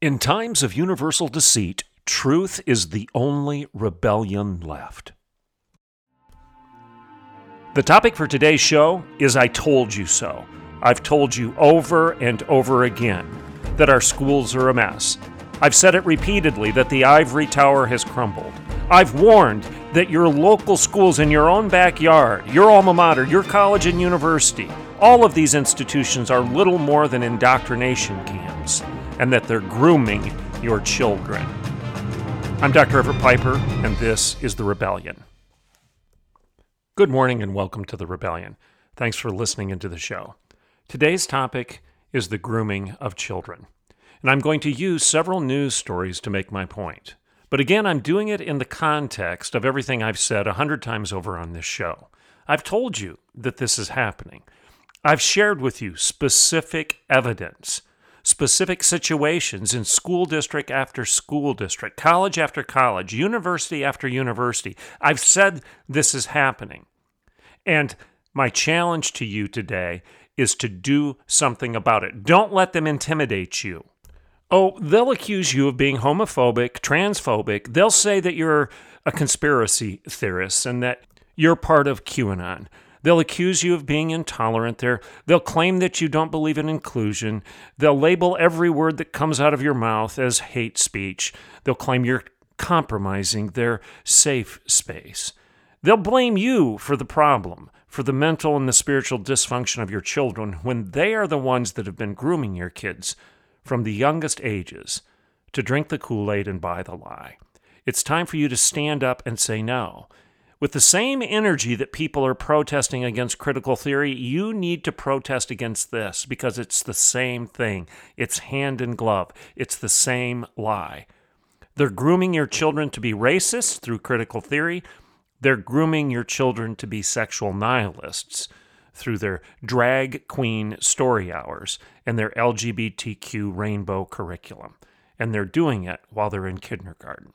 In times of universal deceit, truth is the only rebellion left. The topic for today's show is I Told You So. I've told you over and over again that our schools are a mess. I've said it repeatedly that the ivory tower has crumbled. I've warned that your local schools in your own backyard, your alma mater, your college and university, all of these institutions are little more than indoctrination camps and that they're grooming your children. I'm Dr. Everett Piper, and this is The Rebellion. Good morning and welcome to The Rebellion. Thanks for listening into the show. Today's topic is the grooming of children. And I'm going to use several news stories to make my point. But again, I'm doing it in the context of everything I've said a hundred times over on this show. I've told you that this is happening. I've shared with you specific evidence specific situations in school district after school district, college after college, university after university. I've said this is happening. And my challenge to you today is to do something about it. Don't let them intimidate you. Oh, they'll accuse you of being homophobic, transphobic. They'll say that you're a conspiracy theorist and that you're part of QAnon. They'll accuse you of being intolerant. there. they'll claim that you don't believe in inclusion. They'll label every word that comes out of your mouth as hate speech. They'll claim you're compromising their safe space. They'll blame you for the problem, for the mental and the spiritual dysfunction of your children, when they are the ones that have been grooming your kids from the youngest ages to drink the Kool Aid and buy the lie. It's time for you to stand up and say no. With the same energy that people are protesting against critical theory, you need to protest against this because it's the same thing. It's hand in glove, it's the same lie. They're grooming your children to be racist through critical theory. They're grooming your children to be sexual nihilists through their drag queen story hours and their LGBTQ rainbow curriculum. And they're doing it while they're in kindergarten.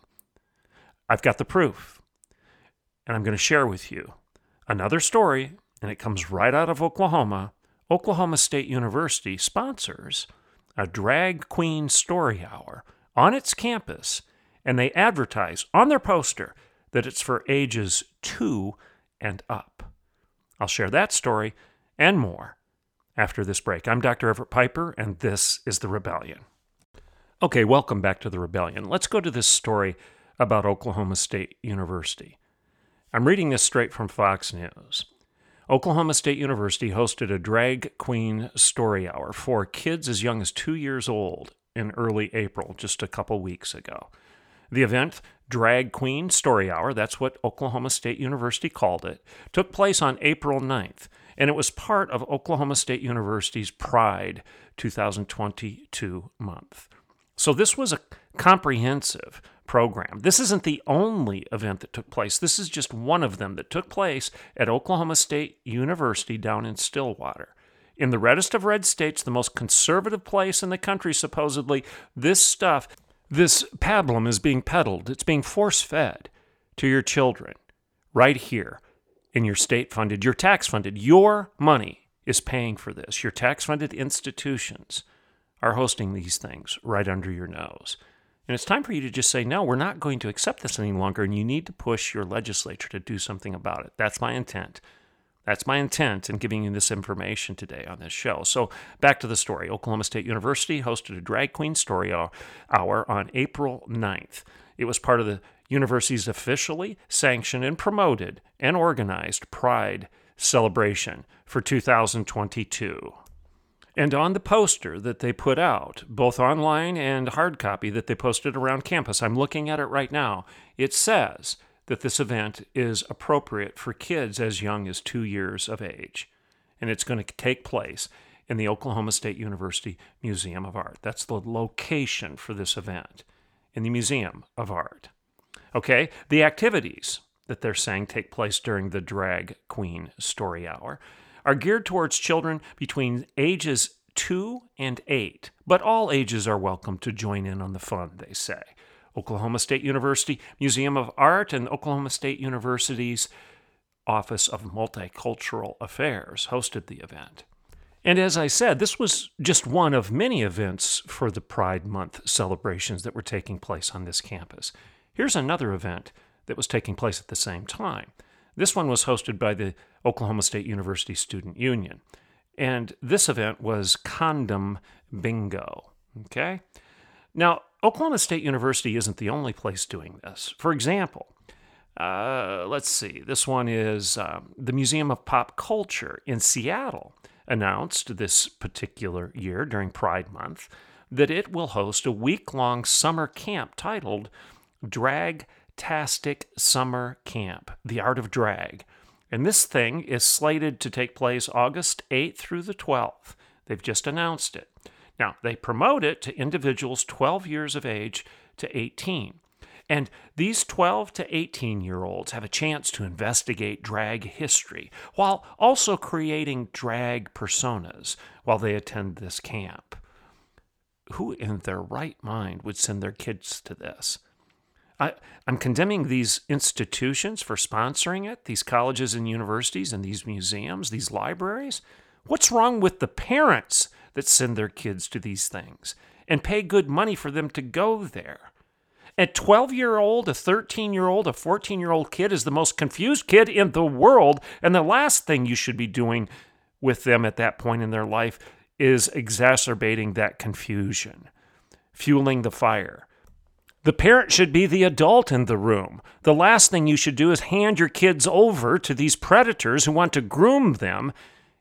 I've got the proof and I'm going to share with you another story, and it comes right out of Oklahoma. Oklahoma State University sponsors a drag queen story hour on its campus, and they advertise on their poster that it's for ages two and up. I'll share that story and more after this break. I'm Dr. Everett Piper, and this is The Rebellion. Okay, welcome back to The Rebellion. Let's go to this story about Oklahoma State University. I'm reading this straight from Fox News. Oklahoma State University hosted a drag queen story hour for kids as young as two years old in early April, just a couple weeks ago. The event, Drag Queen Story Hour, that's what Oklahoma State University called it, took place on April 9th, and it was part of Oklahoma State University's Pride 2022 month. So this was a comprehensive program. This isn't the only event that took place. This is just one of them that took place at Oklahoma State University down in Stillwater. In the reddest of red states, the most conservative place in the country, supposedly, this stuff, this pablum is being peddled. It's being force fed to your children right here in your state funded, your tax funded. Your money is paying for this. Your tax funded institutions are hosting these things right under your nose. And it's time for you to just say, no, we're not going to accept this any longer, and you need to push your legislature to do something about it. That's my intent. That's my intent in giving you this information today on this show. So, back to the story. Oklahoma State University hosted a drag queen story hour on April 9th. It was part of the university's officially sanctioned and promoted and organized Pride celebration for 2022. And on the poster that they put out, both online and hard copy that they posted around campus, I'm looking at it right now, it says that this event is appropriate for kids as young as two years of age. And it's going to take place in the Oklahoma State University Museum of Art. That's the location for this event in the Museum of Art. Okay, the activities that they're saying take place during the Drag Queen Story Hour are geared towards children between ages 2 and 8, but all ages are welcome to join in on the fun, they say. Oklahoma State University Museum of Art and Oklahoma State University's Office of Multicultural Affairs hosted the event. And as I said, this was just one of many events for the Pride Month celebrations that were taking place on this campus. Here's another event that was taking place at the same time. This one was hosted by the Oklahoma State University Student Union. And this event was Condom Bingo. Okay? Now, Oklahoma State University isn't the only place doing this. For example, uh, let's see, this one is um, the Museum of Pop Culture in Seattle announced this particular year during Pride Month that it will host a week long summer camp titled Drag Tastic Summer Camp The Art of Drag. And this thing is slated to take place August 8th through the 12th. They've just announced it. Now, they promote it to individuals 12 years of age to 18. And these 12 to 18 year olds have a chance to investigate drag history while also creating drag personas while they attend this camp. Who in their right mind would send their kids to this? I, am condemning these institutions for sponsoring it, these colleges and universities and these museums, these libraries. What's wrong with the parents that send their kids to these things and pay good money for them to go there? A 12 year old, a 13 year old, a 14 year old kid is the most confused kid in the world. And the last thing you should be doing with them at that point in their life is exacerbating that confusion, fueling the fire. The parent should be the adult in the room. The last thing you should do is hand your kids over to these predators who want to groom them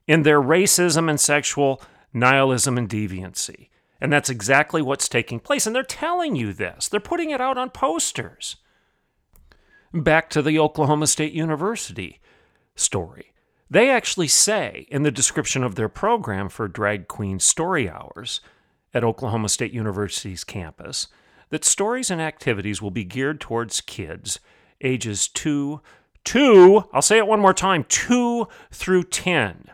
in their racism and sexual nihilism and deviancy. And that's exactly what's taking place. And they're telling you this, they're putting it out on posters. Back to the Oklahoma State University story. They actually say in the description of their program for Drag Queen Story Hours at Oklahoma State University's campus that stories and activities will be geared towards kids ages 2 2 I'll say it one more time 2 through 10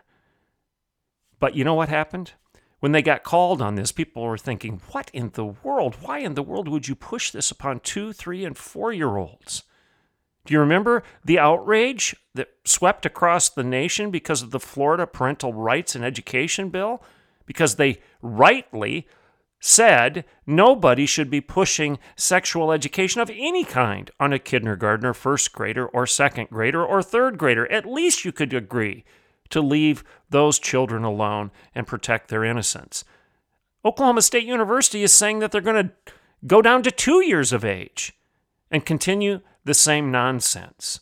but you know what happened? When they got called on this people were thinking what in the world? Why in the world would you push this upon 2 3 and 4 year olds do you remember the outrage that swept across the nation because of the Florida Parental Rights and Education Bill? Because they rightly said nobody should be pushing sexual education of any kind on a kindergartner, first grader, or second grader, or third grader. At least you could agree to leave those children alone and protect their innocence. Oklahoma State University is saying that they're going to go down to two years of age and continue the same nonsense.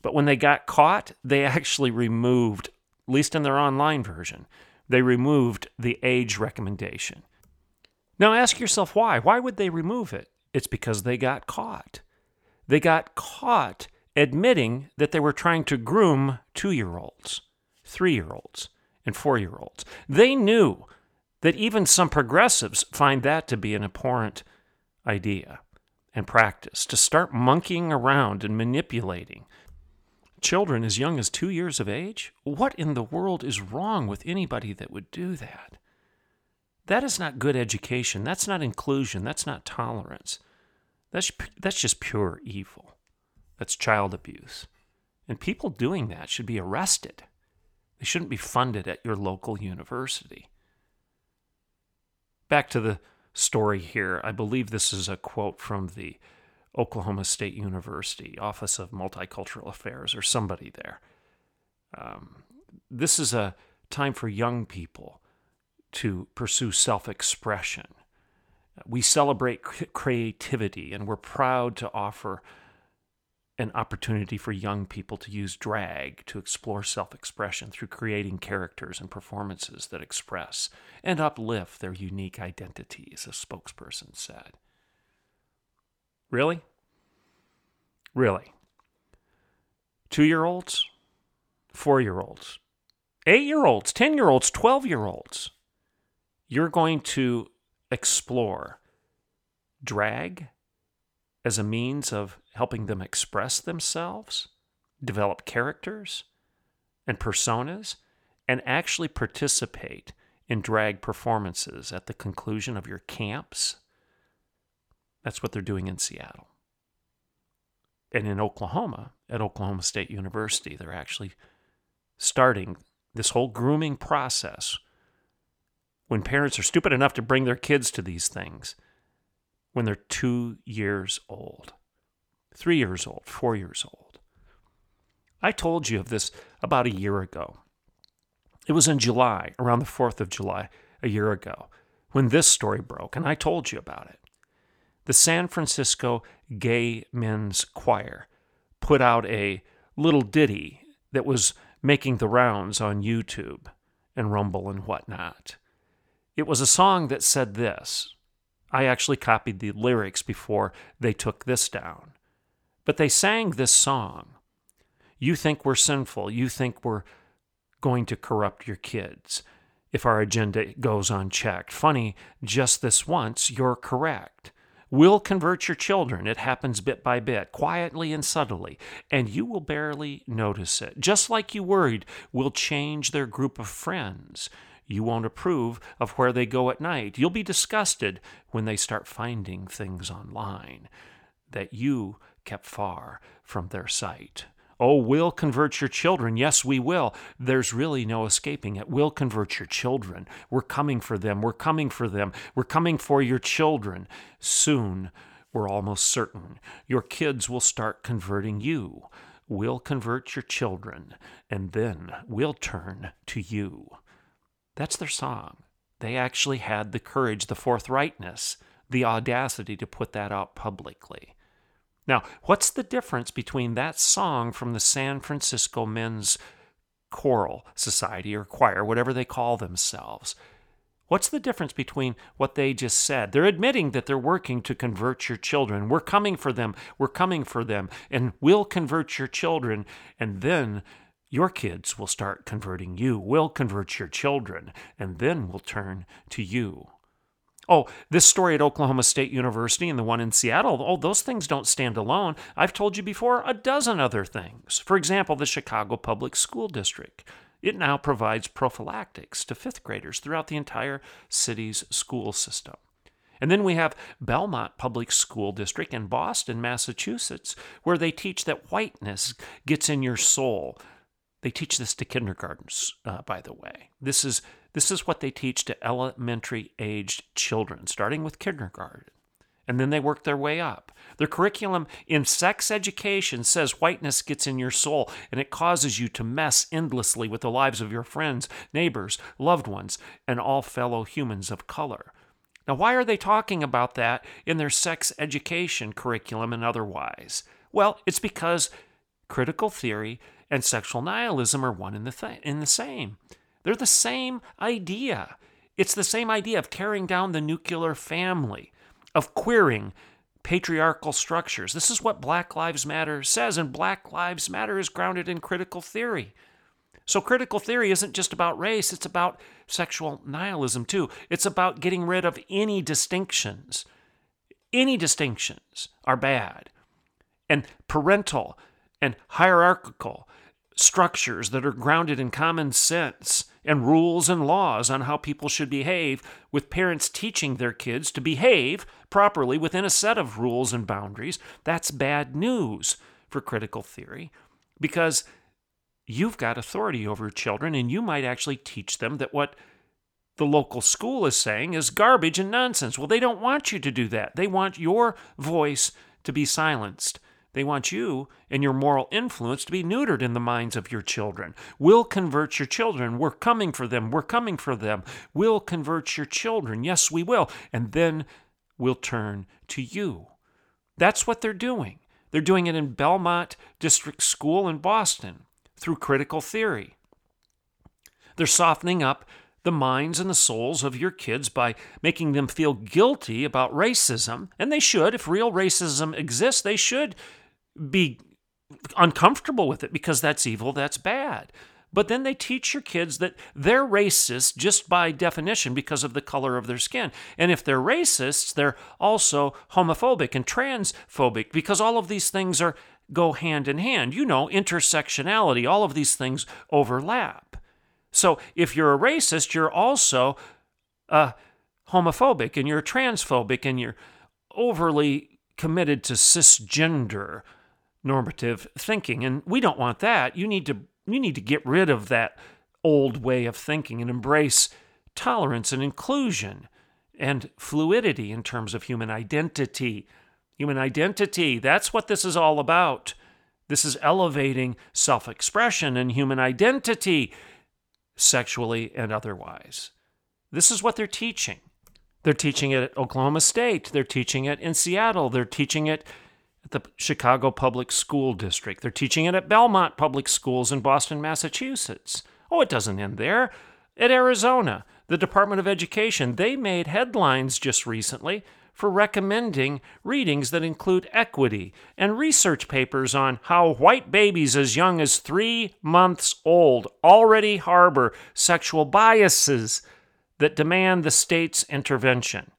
But when they got caught, they actually removed, at least in their online version, they removed the age recommendation. Now ask yourself why. Why would they remove it? It's because they got caught. They got caught admitting that they were trying to groom two year olds, three year olds, and four year olds. They knew that even some progressives find that to be an abhorrent idea and practice to start monkeying around and manipulating children as young as two years of age? What in the world is wrong with anybody that would do that? That is not good education. That's not inclusion. That's not tolerance. That's, that's just pure evil. That's child abuse. And people doing that should be arrested. They shouldn't be funded at your local university. Back to the story here. I believe this is a quote from the Oklahoma State University Office of Multicultural Affairs or somebody there. Um, this is a time for young people to pursue self expression. We celebrate creativity and we're proud to offer an opportunity for young people to use drag to explore self expression through creating characters and performances that express and uplift their unique identities, a spokesperson said. Really? Really? Two year olds? Four year olds? eight year olds, 10 year olds, 12 year olds. You're going to explore drag as a means of helping them express themselves, develop characters and personas, and actually participate in drag performances at the conclusion of your camps. That's what they're doing in Seattle. And in Oklahoma, at Oklahoma State University, they're actually starting this whole grooming process when parents are stupid enough to bring their kids to these things when they're two years old, three years old, four years old. I told you of this about a year ago. It was in July, around the 4th of July, a year ago, when this story broke, and I told you about it. The San Francisco Gay Men's Choir put out a little ditty that was making the rounds on YouTube and Rumble and whatnot. It was a song that said this. I actually copied the lyrics before they took this down. But they sang this song. You think we're sinful. You think we're going to corrupt your kids if our agenda goes unchecked. Funny, just this once, you're correct. We'll convert your children. It happens bit by bit, quietly and subtly, and you will barely notice it. Just like you worried, we'll change their group of friends. You won't approve of where they go at night. You'll be disgusted when they start finding things online that you kept far from their sight. Oh, we'll convert your children. Yes, we will. There's really no escaping it. We'll convert your children. We're coming for them. We're coming for them. We're coming for your children. Soon, we're almost certain, your kids will start converting you. We'll convert your children, and then we'll turn to you. That's their song. They actually had the courage, the forthrightness, the audacity to put that out publicly. Now, what's the difference between that song from the San Francisco Men's Choral Society or choir, whatever they call themselves? What's the difference between what they just said? They're admitting that they're working to convert your children. We're coming for them. We're coming for them. And we'll convert your children. And then your kids will start converting you. We'll convert your children. And then we'll turn to you. Oh, this story at Oklahoma State University and the one in Seattle, oh, those things don't stand alone. I've told you before a dozen other things. For example, the Chicago Public School District. It now provides prophylactics to fifth graders throughout the entire city's school system. And then we have Belmont Public School District in Boston, Massachusetts, where they teach that whiteness gets in your soul. They teach this to kindergartens, uh, by the way. This is this is what they teach to elementary aged children, starting with kindergarten. And then they work their way up. Their curriculum in sex education says whiteness gets in your soul and it causes you to mess endlessly with the lives of your friends, neighbors, loved ones, and all fellow humans of color. Now, why are they talking about that in their sex education curriculum and otherwise? Well, it's because critical theory and sexual nihilism are one in the, th- in the same. They're the same idea. It's the same idea of tearing down the nuclear family, of queering patriarchal structures. This is what Black Lives Matter says, and Black Lives Matter is grounded in critical theory. So, critical theory isn't just about race, it's about sexual nihilism too. It's about getting rid of any distinctions. Any distinctions are bad. And parental and hierarchical structures that are grounded in common sense and rules and laws on how people should behave, with parents teaching their kids to behave properly within a set of rules and boundaries, that's bad news for critical theory because you've got authority over children and you might actually teach them that what the local school is saying is garbage and nonsense. Well, they don't want you to do that. They want your voice to be silenced. They want you and your moral influence to be neutered in the minds of your children. We'll convert your children. We're coming for them. We're coming for them. We'll convert your children. Yes, we will. And then we'll turn to you. That's what they're doing. They're doing it in Belmont District School in Boston through critical theory. They're softening up the minds and the souls of your kids by making them feel guilty about racism. And they should. If real racism exists, they should be uncomfortable with it because that's evil, that's bad. but then they teach your kids that they're racist just by definition because of the color of their skin. And if they're racists, they're also homophobic and transphobic because all of these things are go hand in hand. You know, intersectionality, all of these things overlap. So if you're a racist, you're also uh, homophobic and you're transphobic and you're overly committed to cisgender normative thinking. And we don't want that. You need to you need to get rid of that old way of thinking and embrace tolerance and inclusion and fluidity in terms of human identity. Human identity, that's what this is all about. This is elevating self expression and human identity, sexually and otherwise. This is what they're teaching. They're teaching it at Oklahoma State. They're teaching it in Seattle. They're teaching it at the Chicago Public School District. They're teaching it at Belmont Public Schools in Boston, Massachusetts. Oh, it doesn't end there. At Arizona, the Department of Education, they made headlines just recently for recommending readings that include equity and research papers on how white babies as young as three months old already harbor sexual biases that demand the state's intervention.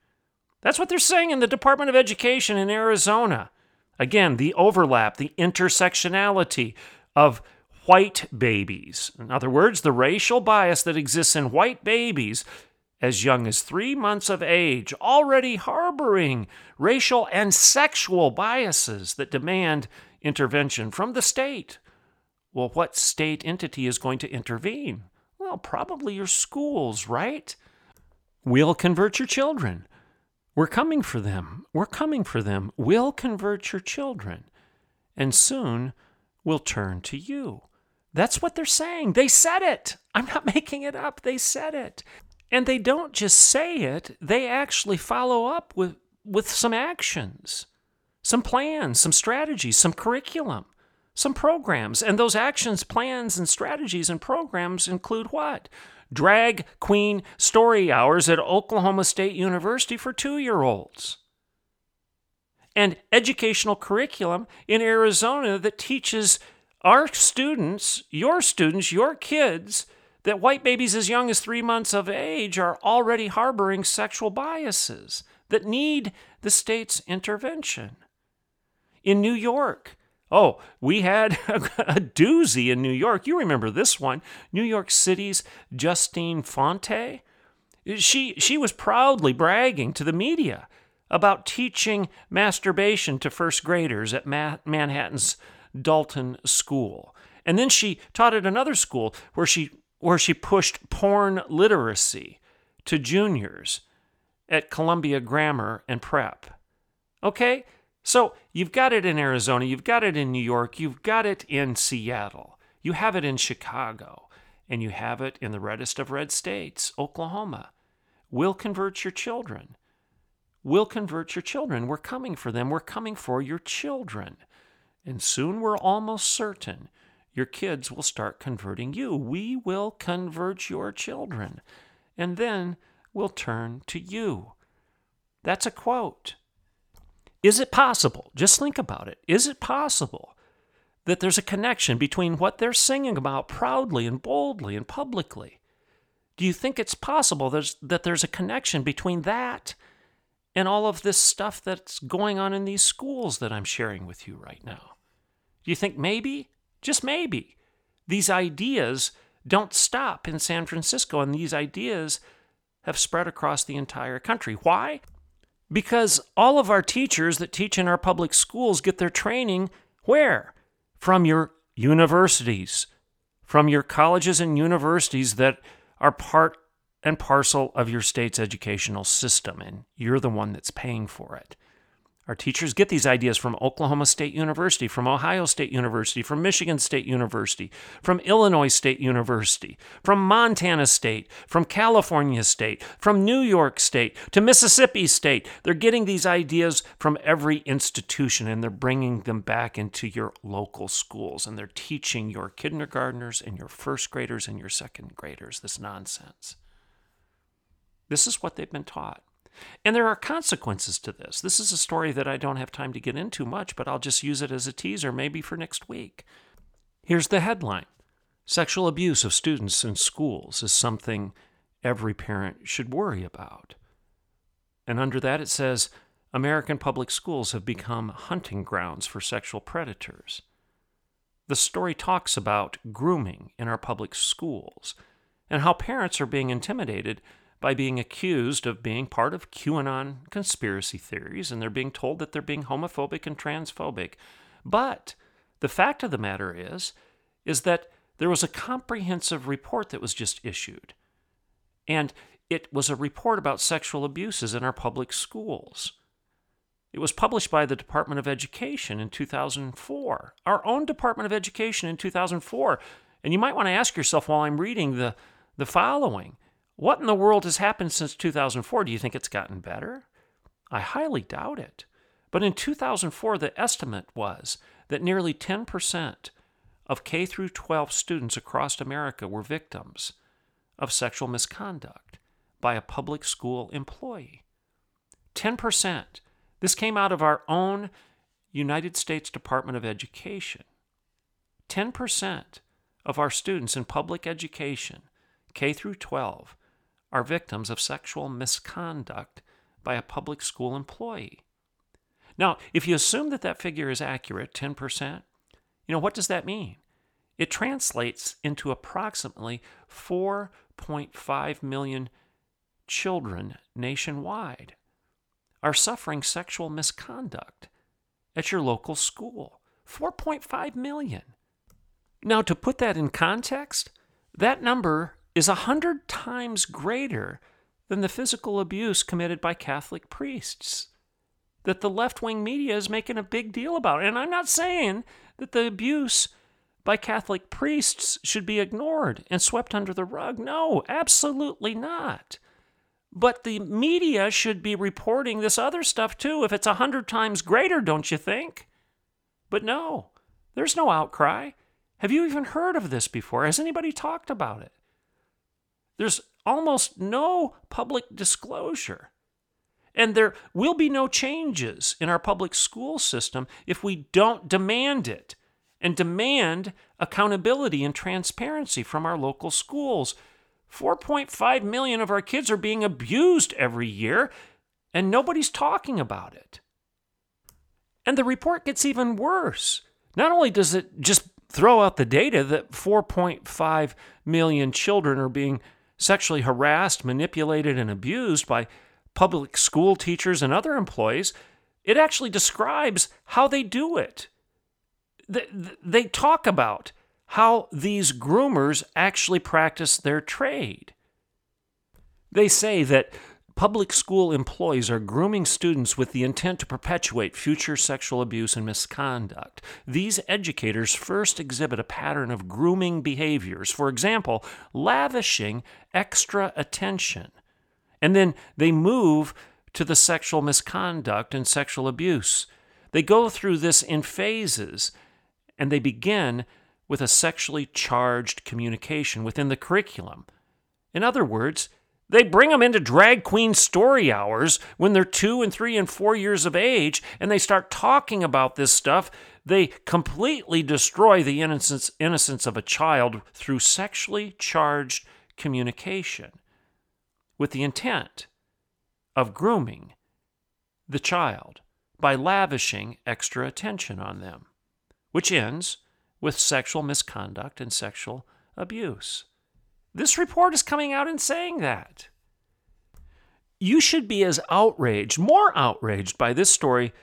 That's what they're saying in the Department of Education in Arizona. Again, the overlap, the intersectionality of white babies. In other words, the racial bias that exists in white babies as young as three months of age, already harboring racial and sexual biases that demand intervention from the state. Well, what state entity is going to intervene? Well, probably your schools, right? We'll convert your children. We're coming for them. We're coming for them. We'll convert your children. And soon we'll turn to you. That's what they're saying. They said it. I'm not making it up. They said it. And they don't just say it, they actually follow up with, with some actions, some plans, some strategies, some curriculum, some programs. And those actions, plans, and strategies and programs include what? Drag queen story hours at Oklahoma State University for two year olds. And educational curriculum in Arizona that teaches our students, your students, your kids, that white babies as young as three months of age are already harboring sexual biases that need the state's intervention. In New York, oh, we had a doozy in New York. You remember this one New York City's Justine Fonte? She, she was proudly bragging to the media about teaching masturbation to first graders at Ma- Manhattan's Dalton School. And then she taught at another school where she where she pushed porn literacy to juniors at Columbia Grammar and Prep. Okay? So you've got it in Arizona, you've got it in New York, you've got it in Seattle, you have it in Chicago, and you have it in the reddest of red states, Oklahoma. We'll convert your children. We'll convert your children. We're coming for them. We're coming for your children. And soon we're almost certain your kids will start converting you. We will convert your children, and then we'll turn to you. That's a quote. Is it possible? Just think about it. Is it possible that there's a connection between what they're singing about proudly and boldly and publicly? Do you think it's possible there's, that there's a connection between that and all of this stuff that's going on in these schools that I'm sharing with you right now? Do you think maybe just maybe, these ideas don't stop in San Francisco, and these ideas have spread across the entire country. Why? Because all of our teachers that teach in our public schools get their training where? From your universities, from your colleges and universities that are part and parcel of your state's educational system, and you're the one that's paying for it. Our teachers get these ideas from Oklahoma State University, from Ohio State University, from Michigan State University, from Illinois State University, from Montana State, from California State, from New York State to Mississippi State. They're getting these ideas from every institution and they're bringing them back into your local schools and they're teaching your kindergartners and your first graders and your second graders this nonsense. This is what they've been taught. And there are consequences to this. This is a story that I don't have time to get into much, but I'll just use it as a teaser maybe for next week. Here's the headline Sexual abuse of students in schools is something every parent should worry about. And under that, it says American public schools have become hunting grounds for sexual predators. The story talks about grooming in our public schools and how parents are being intimidated by being accused of being part of QAnon conspiracy theories, and they're being told that they're being homophobic and transphobic. But the fact of the matter is, is that there was a comprehensive report that was just issued. And it was a report about sexual abuses in our public schools. It was published by the Department of Education in 2004, our own Department of Education in 2004. And you might want to ask yourself while I'm reading the, the following what in the world has happened since 2004? Do you think it's gotten better? I highly doubt it. But in 2004, the estimate was that nearly 10% of K through 12 students across America were victims of sexual misconduct by a public school employee. 10%. This came out of our own United States Department of Education. 10% of our students in public education, K through 12, are victims of sexual misconduct by a public school employee. Now, if you assume that that figure is accurate, 10%, you know, what does that mean? It translates into approximately 4.5 million children nationwide are suffering sexual misconduct at your local school. 4.5 million. Now, to put that in context, that number is a hundred times greater than the physical abuse committed by Catholic priests that the left wing media is making a big deal about. And I'm not saying that the abuse by Catholic priests should be ignored and swept under the rug. No, absolutely not. But the media should be reporting this other stuff too if it's a hundred times greater, don't you think? But no, there's no outcry. Have you even heard of this before? Has anybody talked about it? There's almost no public disclosure. And there will be no changes in our public school system if we don't demand it and demand accountability and transparency from our local schools. 4.5 million of our kids are being abused every year, and nobody's talking about it. And the report gets even worse. Not only does it just throw out the data that 4.5 million children are being sexually harassed, manipulated, and abused by public school teachers and other employees, it actually describes how they do it. They talk about how these groomers actually practice their trade. They say that Public school employees are grooming students with the intent to perpetuate future sexual abuse and misconduct. These educators first exhibit a pattern of grooming behaviors, for example, lavishing extra attention. And then they move to the sexual misconduct and sexual abuse. They go through this in phases, and they begin with a sexually charged communication within the curriculum. In other words, they bring them into drag queen story hours when they're two and three and four years of age and they start talking about this stuff. They completely destroy the innocence, innocence of a child through sexually charged communication with the intent of grooming the child by lavishing extra attention on them, which ends with sexual misconduct and sexual abuse. This report is coming out and saying that. You should be as outraged, more outraged by this story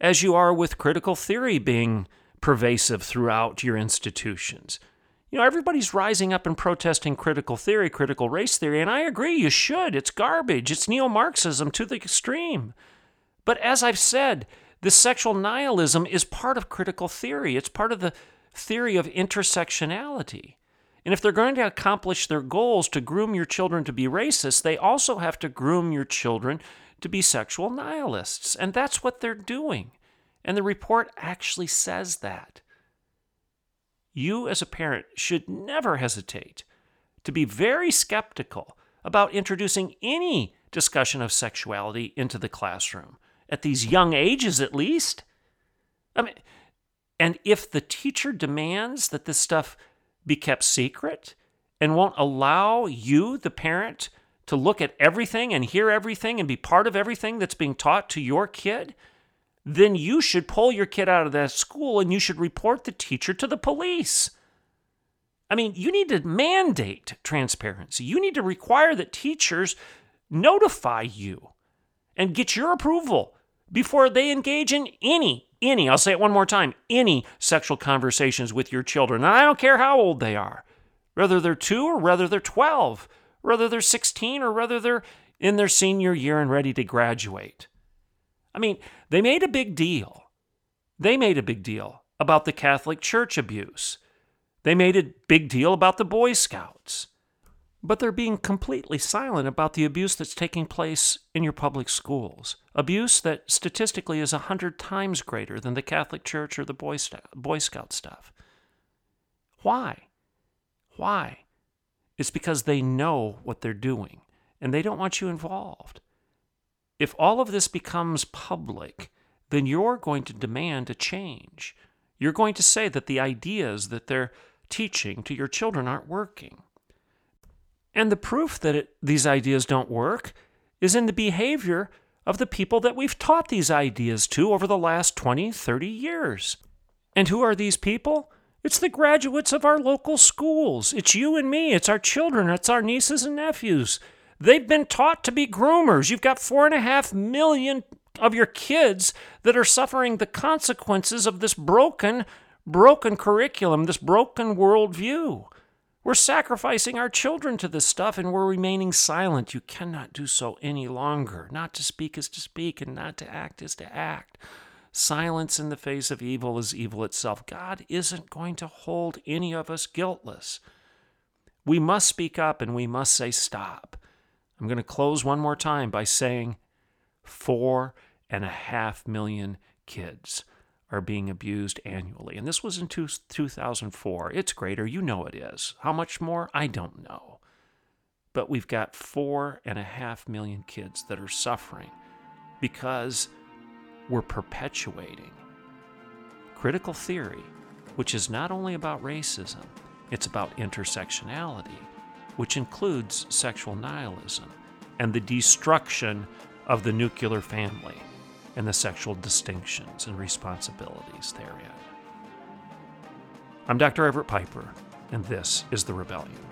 as you are with critical theory being pervasive throughout your institutions. You know, everybody's rising up and protesting critical theory, critical race theory, and I agree, you should. It's garbage. It's neo Marxism to the extreme. But as I've said, this sexual nihilism is part of critical theory, it's part of the theory of intersectionality. And if they're going to accomplish their goals to groom your children to be racist, they also have to groom your children to be sexual nihilists. And that's what they're doing. And the report actually says that. You, as a parent, should never hesitate to be very skeptical about introducing any discussion of sexuality into the classroom, at these young ages at least. I mean, and if the teacher demands that this stuff be kept secret and won't allow you, the parent, to look at everything and hear everything and be part of everything that's being taught to your kid, then you should pull your kid out of that school and you should report the teacher to the police. I mean, you need to mandate transparency. You need to require that teachers notify you and get your approval before they engage in any, any, I'll say it one more time, any sexual conversations with your children. And I don't care how old they are, whether they're two or whether they're 12, whether they're 16 or whether they're in their senior year and ready to graduate. I mean, they made a big deal. They made a big deal about the Catholic Church abuse. They made a big deal about the Boy Scouts. But they're being completely silent about the abuse that's taking place in your public schools. Abuse that statistically is a hundred times greater than the Catholic Church or the Boy, Boy Scout stuff. Why? Why? It's because they know what they're doing and they don't want you involved. If all of this becomes public, then you're going to demand a change. You're going to say that the ideas that they're teaching to your children aren't working. And the proof that it, these ideas don't work is in the behavior of the people that we've taught these ideas to over the last 20, 30 years. And who are these people? It's the graduates of our local schools. It's you and me. It's our children. It's our nieces and nephews. They've been taught to be groomers. You've got four and a half million of your kids that are suffering the consequences of this broken, broken curriculum, this broken worldview. We're sacrificing our children to this stuff and we're remaining silent. You cannot do so any longer. Not to speak is to speak, and not to act is to act. Silence in the face of evil is evil itself. God isn't going to hold any of us guiltless. We must speak up and we must say stop. I'm going to close one more time by saying four and a half million kids are being abused annually. And this was in two, 2004. It's greater. You know it is. How much more? I don't know. But we've got four and a half million kids that are suffering because we're perpetuating critical theory, which is not only about racism, it's about intersectionality, which includes sexual nihilism and the destruction of the nuclear family and the sexual distinctions and responsibilities therein. I'm Dr. Everett Piper, and this is The Rebellion.